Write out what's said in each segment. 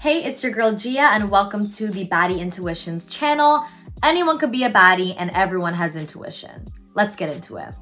Hey, it's your girl Gia, and welcome to the Baddie Intuitions channel. Anyone could be a baddie, and everyone has intuition. Let's get into it.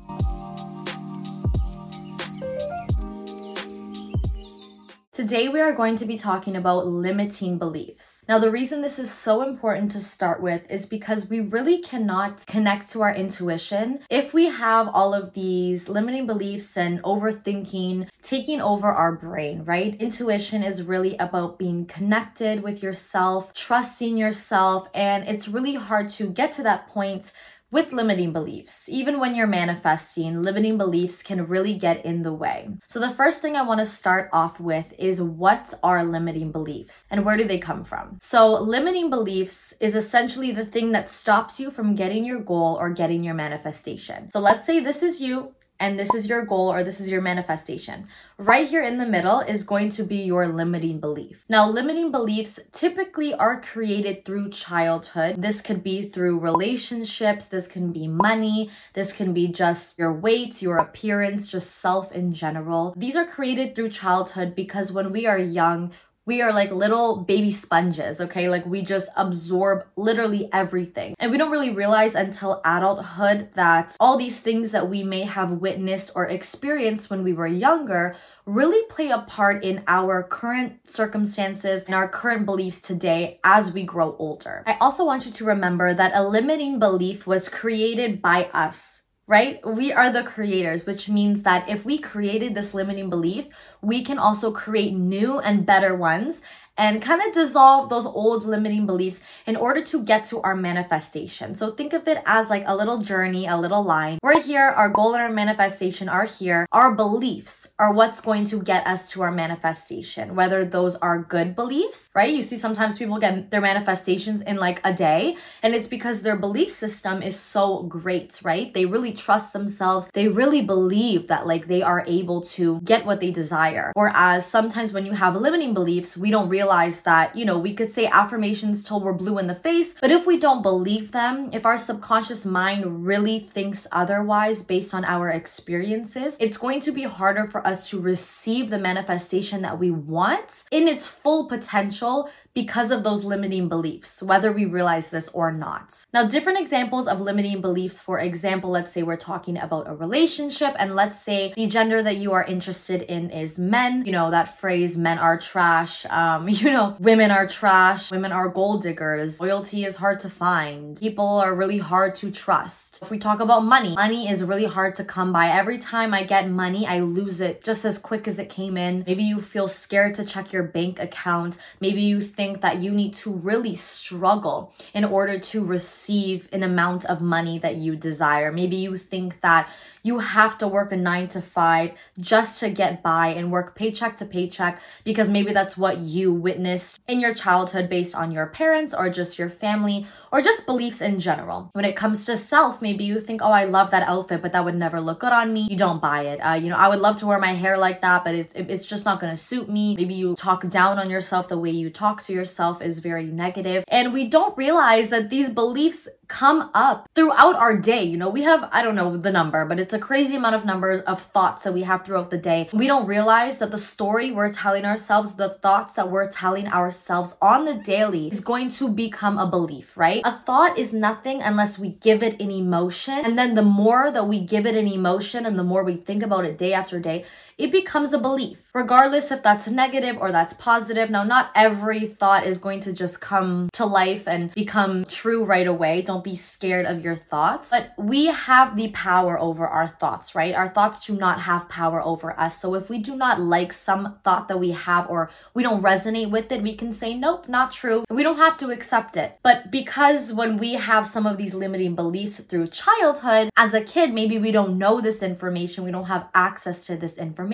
Today, we are going to be talking about limiting beliefs. Now, the reason this is so important to start with is because we really cannot connect to our intuition if we have all of these limiting beliefs and overthinking taking over our brain, right? Intuition is really about being connected with yourself, trusting yourself, and it's really hard to get to that point with limiting beliefs. Even when you're manifesting, limiting beliefs can really get in the way. So, the first thing I want to start off with is what are limiting beliefs and where do they come from? So, limiting beliefs is essentially the thing that stops you from getting your goal or getting your manifestation. So, let's say this is you and this is your goal or this is your manifestation. Right here in the middle is going to be your limiting belief. Now, limiting beliefs typically are created through childhood. This could be through relationships, this can be money, this can be just your weight, your appearance, just self in general. These are created through childhood because when we are young, we are like little baby sponges, okay? Like we just absorb literally everything. And we don't really realize until adulthood that all these things that we may have witnessed or experienced when we were younger really play a part in our current circumstances and our current beliefs today as we grow older. I also want you to remember that a limiting belief was created by us right? We are the creators, which means that if we created this limiting belief, we can also create new and better ones and kind of dissolve those old limiting beliefs in order to get to our manifestation. So think of it as like a little journey, a little line. We're here, our goal and our manifestation are here. Our beliefs are what's going to get us to our manifestation, whether those are good beliefs, right? You see, sometimes people get their manifestations in like a day, and it's because their belief system is so great, right? They really trust themselves. They really believe that like they are able to get what they desire. Whereas sometimes when you have limiting beliefs, we don't realize realize that, you know, we could say affirmations till we're blue in the face, but if we don't believe them, if our subconscious mind really thinks otherwise based on our experiences, it's going to be harder for us to receive the manifestation that we want in its full potential because of those limiting beliefs, whether we realize this or not. Now, different examples of limiting beliefs, for example, let's say we're talking about a relationship, and let's say the gender that you are interested in is men. You know, that phrase, men are trash. Um, you know, women are trash, women are gold diggers, loyalty is hard to find, people are really hard to trust. If we talk about money, money is really hard to come by. Every time I get money, I lose it just as quick as it came in. Maybe you feel scared to check your bank account. Maybe you think think that you need to really struggle in order to receive an amount of money that you desire. Maybe you think that you have to work a nine to five just to get by and work paycheck to paycheck because maybe that's what you witnessed in your childhood based on your parents or just your family or just beliefs in general. When it comes to self, maybe you think, oh, I love that outfit, but that would never look good on me. You don't buy it. Uh, you know, I would love to wear my hair like that, but it's, it's just not going to suit me. Maybe you talk down on yourself. The way you talk to yourself is very negative. And we don't realize that these beliefs come up throughout our day. You know, we have, I don't know the number, but it's a crazy amount of numbers of thoughts that we have throughout the day. We don't realize that the story we're telling ourselves, the thoughts that we're telling ourselves on the daily is going to become a belief, right? A thought is nothing unless we give it an emotion. And then the more that we give it an emotion and the more we think about it day after day, it becomes a belief, regardless if that's negative or that's positive. Now, not every thought is going to just come to life and become true right away. Don't be scared of your thoughts, but we have the power over our thoughts, right? Our thoughts do not have power over us. So if we do not like some thought that we have or we don't resonate with it, we can say, nope, not true. We don't have to accept it. But because when we have some of these limiting beliefs through childhood, as a kid, maybe we don't know this information, we don't have access to this information,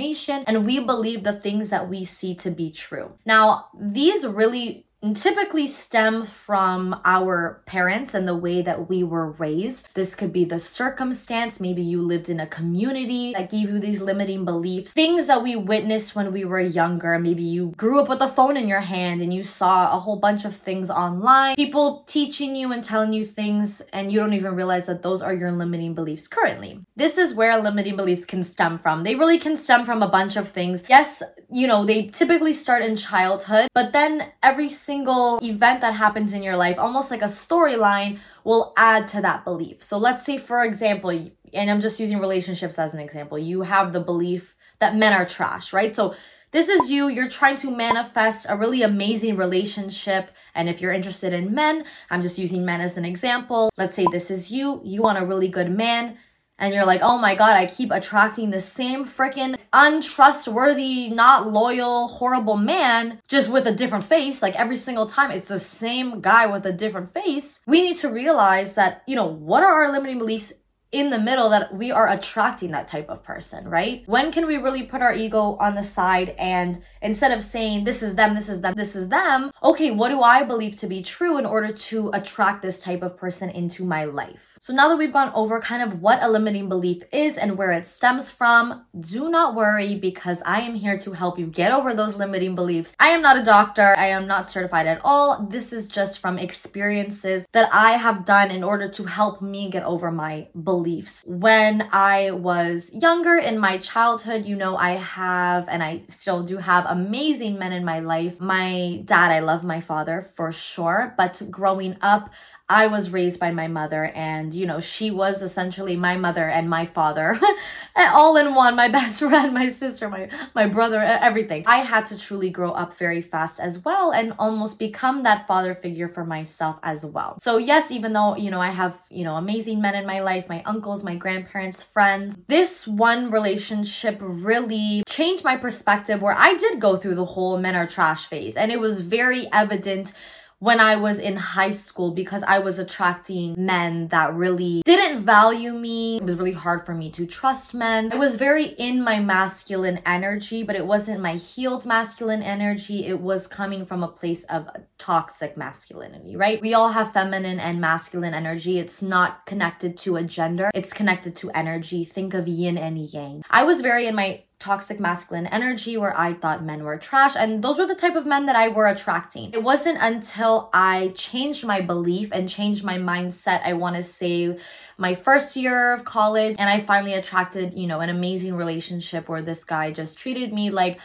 and we believe the things that we see to be true. Now, these really typically stem from our parents and the way that we were raised. This could be the circumstance. Maybe you lived in a community that gave you these limiting beliefs. Things that we witnessed when we were younger. Maybe you grew up with a phone in your hand and you saw a whole bunch of things online. People teaching you and telling you things, and you don't even realize that those are your limiting beliefs currently. This is where limiting beliefs can stem from. They really can stem from a bunch of things. Yes, you know, they typically start in childhood, but then every single event that happens in your life, almost like a storyline, will add to that belief. So let's say, for example, and I'm just using relationships as an example, you have the belief that men are trash, right? So this is you, you're trying to manifest a really amazing relationship. And if you're interested in men, I'm just using men as an example. Let's say this is you, you want a really good man and you're like, oh my god, I keep attracting the same freaking untrustworthy, not loyal, horrible man just with a different face. Like every single time, it's the same guy with a different face. We need to realize that, you know, what are our limiting beliefs in the middle that we are attracting that type of person, right? When can we really put our ego on the side and instead of saying this is them, this is them, this is them, okay, what do I believe to be true in order to attract this type of person into my life? So now that we've gone over kind of what a limiting belief is and where it stems from, do not worry because I am here to help you get over those limiting beliefs. I am not a doctor, I am not certified at all. This is just from experiences that I have done in order to help me get over my beliefs beliefs. When I was younger in my childhood, you know, I have and I still do have amazing men in my life. My dad, I love my father for sure, but growing up, I was raised by my mother, and you know, she was essentially my mother and my father, all in one. My best friend, my sister, my my brother, everything. I had to truly grow up very fast as well, and almost become that father figure for myself as well. So yes, even though you know I have you know amazing men in my life, my uncles, my grandparents, friends, this one relationship really changed my perspective. Where I did go through the whole men are trash phase, and it was very evident when I was in high school because I was attracting men that really didn't value me. It was really hard for me to trust men. I was very in my masculine energy, but it wasn't my healed masculine energy. It was coming from a place of toxic masculinity, right? We all have feminine and masculine energy. It's not connected to a gender, it's connected to energy. Think of yin and yang. I was very in my toxic masculine energy where I thought men were trash. And those were the type of men that I were attracting. It wasn't until I changed my belief and changed my mindset, I want to say my first year of college, and I finally attracted, you know, an amazing relationship where this guy just treated me like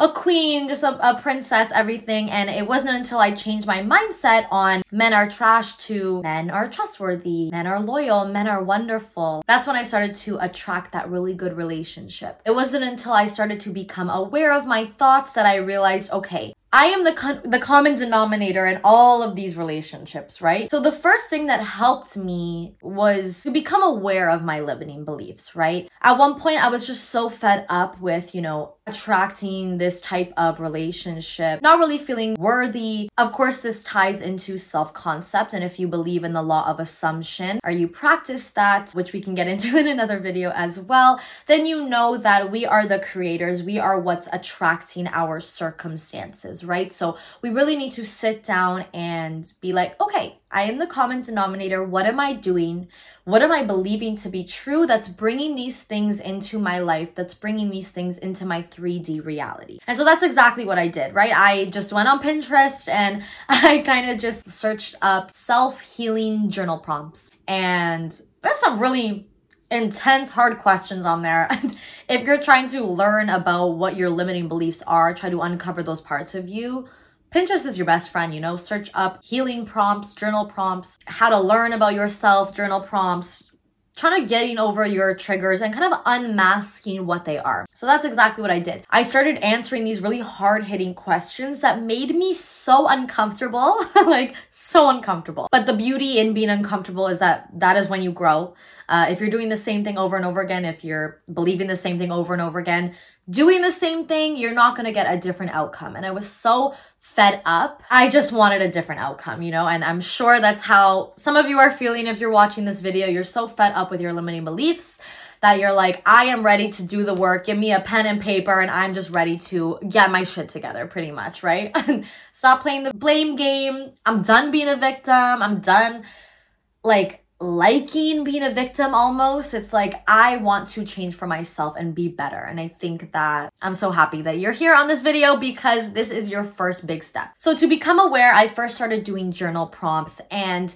a queen, just a, a, princess, everything. And it wasn't until I changed my mindset on men are trash to men are trustworthy, men are loyal, men are wonderful. That's when I started to attract that really good relationship. It wasn't until I started to become aware of my thoughts that I realized, okay, I am the con- the common denominator in all of these relationships, right? So the first thing that helped me was to become aware of my limiting beliefs, right? At one point I was just so fed up with, you know, attracting this type of relationship, not really feeling worthy. Of course, this ties into self-concept and if you believe in the law of assumption or you practice that, which we can get into in another video as well, then you know that we are the creators. We are what's attracting our circumstances right? So we really need to sit down and be like, okay, I am the common denominator. What am I doing? What am I believing to be true that's bringing these things into my life, that's bringing these things into my 3D reality? And so that's exactly what I did, right? I just went on Pinterest and I kind of just searched up self healing journal prompts. And there's some really intense hard questions on there. if you're trying to learn about what your limiting beliefs are, try to uncover those parts of you. Pinterest is your best friend, you know, search up healing prompts, journal prompts, how to learn about yourself, journal prompts, trying to getting over your triggers and kind of unmasking what they are. So that's exactly what I did. I started answering these really hard hitting questions that made me so uncomfortable, like so uncomfortable. But the beauty in being uncomfortable is that that is when you grow. Uh, if you're doing the same thing over and over again, if you're believing the same thing over and over again, doing the same thing, you're not going to get a different outcome. And I was so fed up. I just wanted a different outcome, you know, and I'm sure that's how some of you are feeling if you're watching this video. You're so fed up with your limiting beliefs that you're like, I am ready to do the work. Give me a pen and paper and I'm just ready to get my shit together, pretty much, right? Stop playing the blame game. I'm done being a victim. I'm done like liking being a victim almost. It's like I want to change for myself and be better. And I think that I'm so happy that you're here on this video because this is your first big step. So to become aware, I first started doing journal prompts and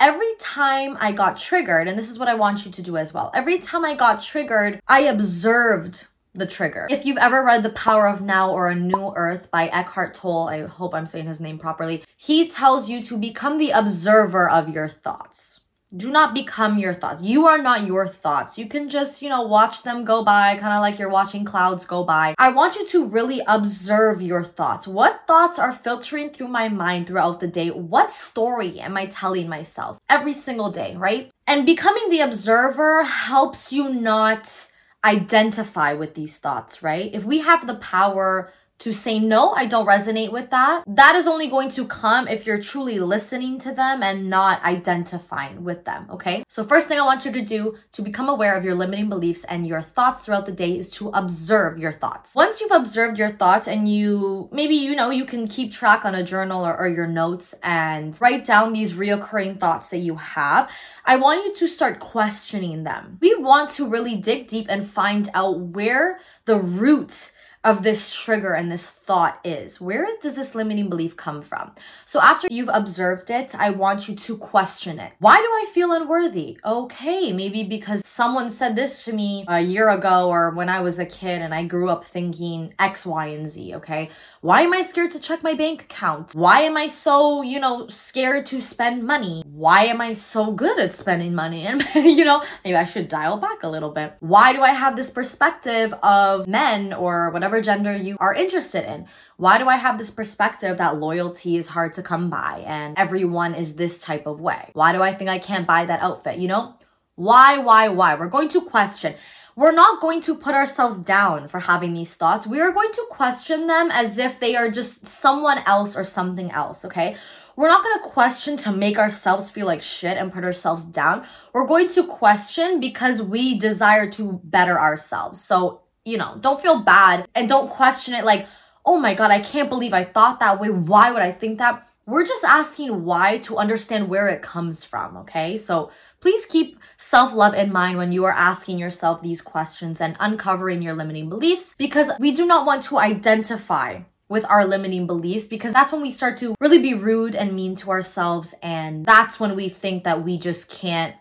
every time I got triggered, and this is what I want you to do as well. Every time I got triggered, I observed the trigger. If you've ever read The Power of Now or A New Earth by Eckhart Tolle, I hope I'm saying his name properly, he tells you to become the observer of your thoughts do not become your thoughts. You are not your thoughts. You can just, you know, watch them go by, kind of like you're watching clouds go by. I want you to really observe your thoughts. What thoughts are filtering through my mind throughout the day? What story am I telling myself every single day, right? And becoming the observer helps you not identify with these thoughts, right? If we have the power to say, no, I don't resonate with that. That is only going to come if you're truly listening to them and not identifying with them. Okay. So, first thing I want you to do to become aware of your limiting beliefs and your thoughts throughout the day is to observe your thoughts. Once you've observed your thoughts and you maybe, you know, you can keep track on a journal or, or your notes and write down these reoccurring thoughts that you have, I want you to start questioning them. We want to really dig deep and find out where the roots of this trigger and this thought is. Where does this limiting belief come from? So after you've observed it, I want you to question it. Why do I feel unworthy? Okay, maybe because someone said this to me a year ago or when I was a kid and I grew up thinking X, Y, and Z, okay? Why am I scared to check my bank account? Why am I so, you know, scared to spend money? Why am I so good at spending money? And, you know, maybe I should dial back a little bit. Why do I have this perspective of men or whatever gender you are interested in? Why do I have this perspective that loyalty is hard to come by and everyone is this type of way? Why do I think I can't buy that outfit? You know, why, why, why? We're going to question. We're not going to put ourselves down for having these thoughts. We are going to question them as if they are just someone else or something else, okay? We're not going to question to make ourselves feel like shit and put ourselves down. We're going to question because we desire to better ourselves. So, you know, don't feel bad and don't question it like, oh my God, I can't believe I thought that way. Why would I think that? We're just asking why to understand where it comes from, okay? So please keep self love in mind when you are asking yourself these questions and uncovering your limiting beliefs because we do not want to identify with our limiting beliefs because that's when we start to really be rude and mean to ourselves. And that's when we think that we just can't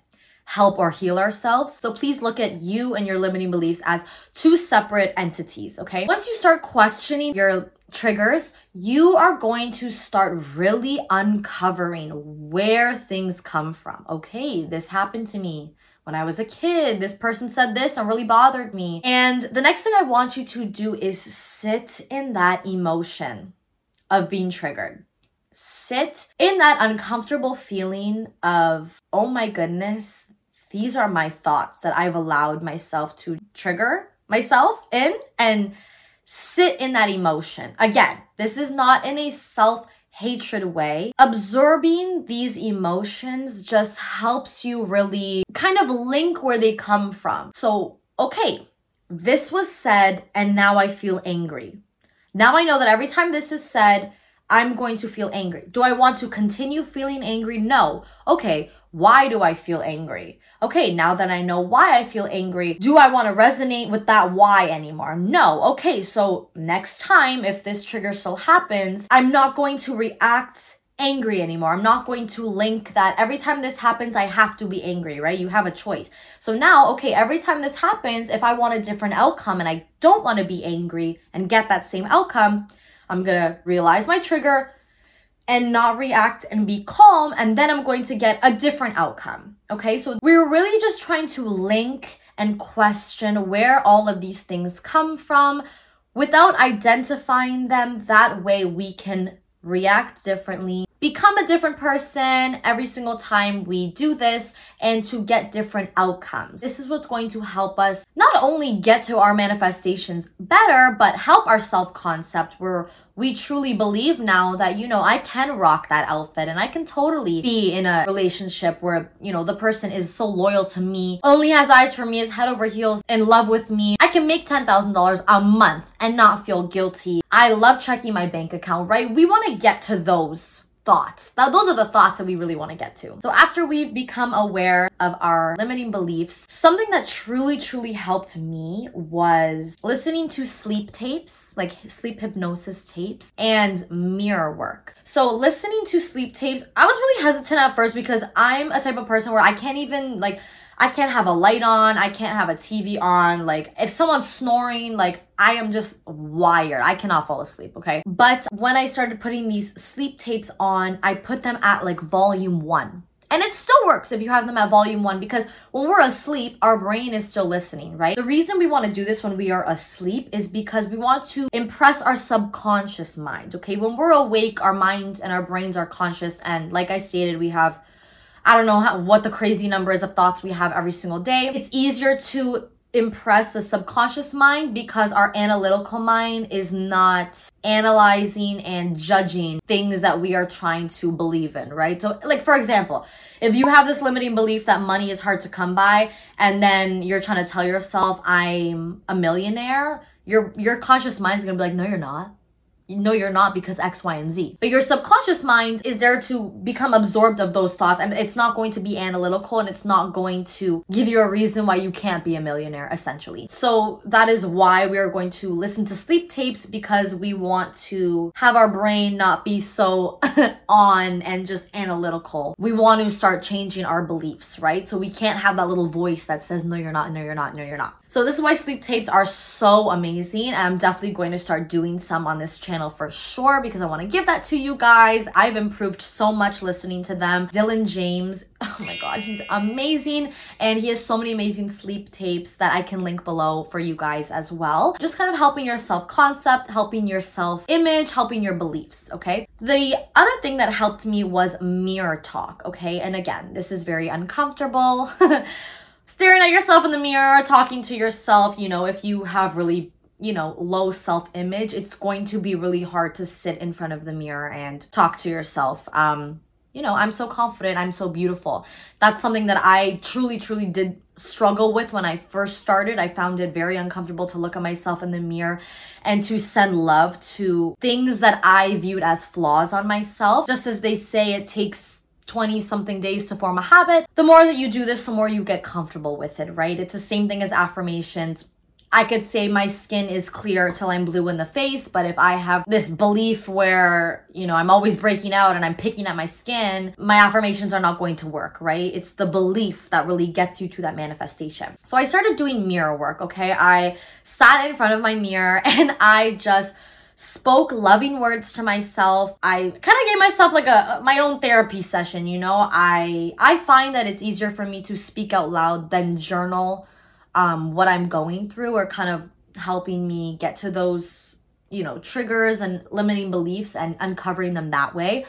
help or heal ourselves. So please look at you and your limiting beliefs as two separate entities, okay? Once you start questioning your triggers, you are going to start really uncovering where things come from. Okay, this happened to me when I was a kid. This person said this and really bothered me. And the next thing I want you to do is sit in that emotion of being triggered. Sit in that uncomfortable feeling of, oh my goodness, these are my thoughts that I've allowed myself to trigger myself in and sit in that emotion. Again, this is not in a self hatred way. Absorbing these emotions just helps you really kind of link where they come from. So, okay, this was said, and now I feel angry. Now I know that every time this is said, I'm going to feel angry. Do I want to continue feeling angry? No. Okay, why do I feel angry? Okay, now that I know why I feel angry, do I want to resonate with that why anymore? No. Okay, so next time, if this trigger still happens, I'm not going to react angry anymore. I'm not going to link that every time this happens, I have to be angry, right? You have a choice. So now, okay, every time this happens, if I want a different outcome and I don't want to be angry and get that same outcome, I'm gonna realize my trigger and not react and be calm, and then I'm going to get a different outcome. Okay, so we're really just trying to link and question where all of these things come from without identifying them. That way, we can react differently become a different person every single time we do this and to get different outcomes. This is what's going to help us not only get to our manifestations better, but help our self concept where we truly believe now that, you know, I can rock that outfit and I can totally be in a relationship where, you know, the person is so loyal to me, only has eyes for me, is head over heels in love with me. I can make $10,000 a month and not feel guilty. I love checking my bank account, right? We want to get to those thoughts. Now, those are the thoughts that we really want to get to. So, after we've become aware of our limiting beliefs, something that truly, truly helped me was listening to sleep tapes, like sleep hypnosis tapes, and mirror work. So, listening to sleep tapes, I was really hesitant at first because I'm a type of person where I can't even, like, I can't have a light on. I can't have a TV on. Like, if someone's snoring, like, I am just wired. I cannot fall asleep, okay? But when I started putting these sleep tapes on, I put them at like volume one. And it still works if you have them at volume one because when we're asleep, our brain is still listening, right? The reason we want to do this when we are asleep is because we want to impress our subconscious mind, okay? When we're awake, our mind and our brains are conscious. And like I stated, we have I don't know how, what the crazy number is of thoughts we have every single day. It's easier to impress the subconscious mind because our analytical mind is not analyzing and judging things that we are trying to believe in, right? So, like, for example, if you have this limiting belief that money is hard to come by and then you're trying to tell yourself, I'm a millionaire, your, your conscious mind is gonna be like, no, you're not no you're not because x y and z. But your subconscious mind is there to become absorbed of those thoughts and it's not going to be analytical and it's not going to give you a reason why you can't be a millionaire essentially. So that is why we are going to listen to sleep tapes because we want to have our brain not be so on and just analytical. We want to start changing our beliefs right? So we can't have that little voice that says no you're not no you're not no you're not. So this is why sleep tapes are so amazing. I'm definitely going to start doing some on this channel for sure because I want to give that to you guys. I've improved so much listening to them. Dylan James, oh my god, he's amazing and he has so many amazing sleep tapes that I can link below for you guys as well. Just kind of helping your self-concept, helping your self-image, helping your beliefs, okay? The other thing that helped me was mirror talk, okay? And again, this is very uncomfortable. staring at yourself in the mirror, talking to yourself, you know, if you have really you know, low self image, it's going to be really hard to sit in front of the mirror and talk to yourself. Um, you know, I'm so confident, I'm so beautiful. That's something that I truly, truly did struggle with when I first started. I found it very uncomfortable to look at myself in the mirror and to send love to things that I viewed as flaws on myself. Just as they say, it takes 20 something days to form a habit. The more that you do this, the more you get comfortable with it, right? It's the same thing as affirmations. I could say my skin is clear till I'm blue in the face, but if I have this belief where, you know, I'm always breaking out and I'm picking at my skin, my affirmations are not going to work, right? It's the belief that really gets you to that manifestation. So I started doing mirror work, okay? I sat in front of my mirror and I just spoke loving words to myself. I kind of gave myself like a my own therapy session, you know. I I find that it's easier for me to speak out loud than journal um what I'm going through or kind of helping me get to those, you know, triggers and limiting beliefs and uncovering them that way.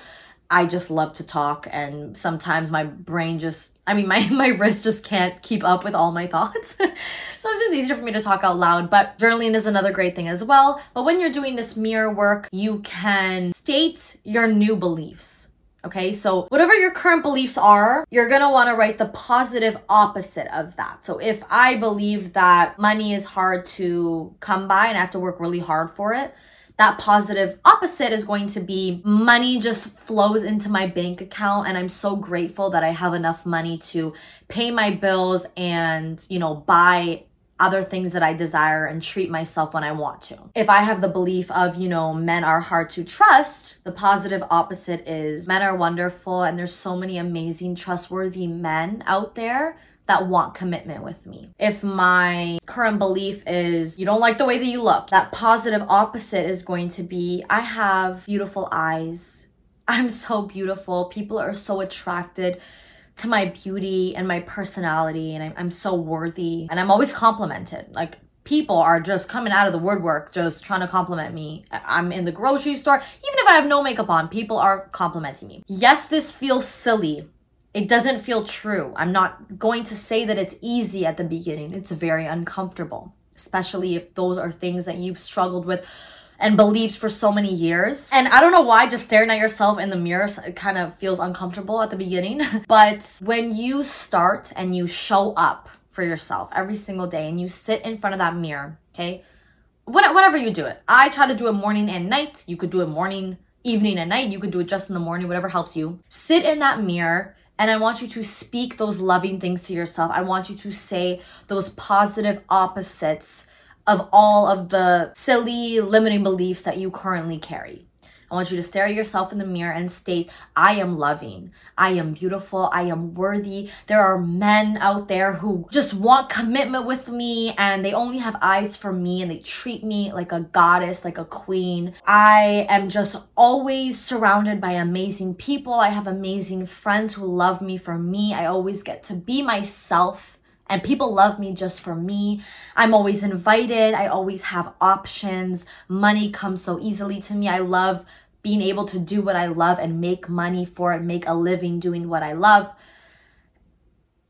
I just love to talk and sometimes my brain just I mean my my wrist just can't keep up with all my thoughts. so it's just easier for me to talk out loud, but journaling is another great thing as well. But when you're doing this mirror work, you can state your new beliefs. Okay, so whatever your current beliefs are, you're gonna wanna write the positive opposite of that. So if I believe that money is hard to come by and I have to work really hard for it, that positive opposite is going to be money just flows into my bank account and I'm so grateful that I have enough money to pay my bills and, you know, buy other things that I desire and treat myself when I want to. If I have the belief of, you know, men are hard to trust, the positive opposite is men are wonderful and there's so many amazing, trustworthy men out there that want commitment with me. If my current belief is you don't like the way that you look, that positive opposite is going to be I have beautiful eyes. I'm so beautiful. People are so attracted to my beauty and my personality, and I'm, I'm so worthy. And I'm always complimented. Like, people are just coming out of the woodwork just trying to compliment me. I'm in the grocery store, even if I have no makeup on, people are complimenting me. Yes, this feels silly. It doesn't feel true. I'm not going to say that it's easy at the beginning. It's very uncomfortable, especially if those are things that you've struggled with and believed for so many years. And I don't know why just staring at yourself in the mirror kind of feels uncomfortable at the beginning. but when you start and you show up for yourself every single day and you sit in front of that mirror, okay? Whatever you do it. I try to do it morning and night. You could do it morning, evening, and night. You could do it just in the morning, whatever helps you. Sit in that mirror and I want you to speak those loving things to yourself. I want you to say those positive opposites of all of the silly limiting beliefs that you currently carry. I want you to stare at yourself in the mirror and state, I am loving. I am beautiful. I am worthy. There are men out there who just want commitment with me and they only have eyes for me and they treat me like a goddess, like a queen. I am just always surrounded by amazing people. I have amazing friends who love me for me. I always get to be myself and people love me just for me. I'm always invited. I always have options. Money comes so easily to me. I love being able to do what I love and make money for it, make a living doing what I love.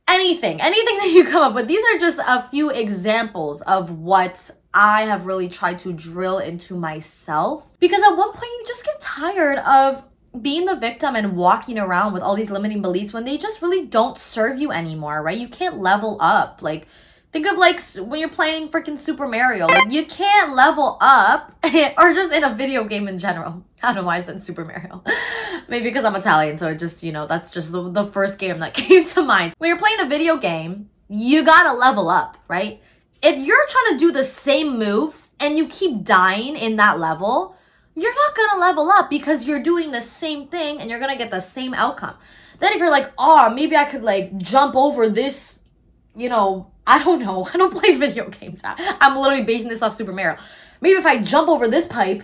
Anything, anything that you come up with. These are just a few examples of what I have really tried to drill into myself. Because at one point, you just get tired of being the victim and walking around with all these limiting beliefs when they just really don't serve you anymore, right? You can't level up. Like, Think of like when you're playing freaking Super Mario. Like you can't level up or just in a video game in general. I don't know why I said Super Mario. Maybe because I'm Italian, so it just, you know, that's just the, the first game that came to mind. When you're playing a video game, you gotta level up, right? If you're trying to do the same moves and you keep dying in that level, you're not gonna level up because you're doing the same thing and you're gonna get the same outcome. Then if you're like, oh, maybe I could like jump over this you know, I don't know. I don't play video games. I'm literally basing this off Super Mario. Maybe if I jump over this pipe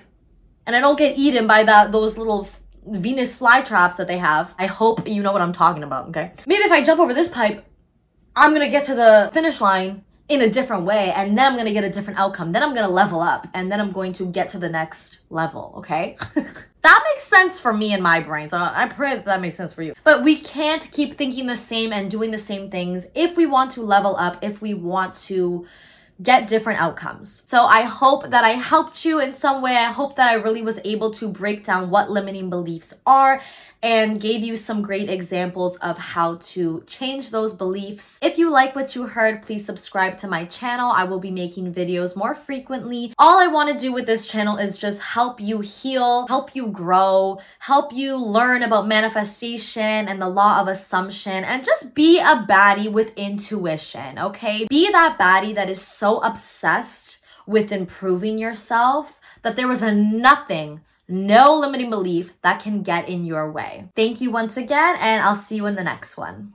and I don't get eaten by that those little Venus flytraps that they have. I hope you know what I'm talking about, okay? Maybe if I jump over this pipe, I'm gonna get to the finish line in a different way and then I'm gonna get a different outcome. Then I'm gonna level up and then I'm going to get to the next level, okay? that makes sense for me in my brain. So I pray that, that makes sense for you. But we can't keep thinking the same and doing the same things if we want to level up, if we want to get different outcomes. So I hope that I helped you in some way. I hope that I really was able to break down what limiting beliefs are and gave you some great examples of how to change those beliefs. If you like what you heard, please subscribe to my channel. I will be making videos more frequently. All I want to do with this channel is just help you heal, help you grow, help you learn about manifestation and the law of assumption, and just be a baddie with intuition, okay? Be that baddie that is so obsessed with improving yourself that there was a nothing no limiting belief that can get in your way. Thank you once again, and I'll see you in the next one.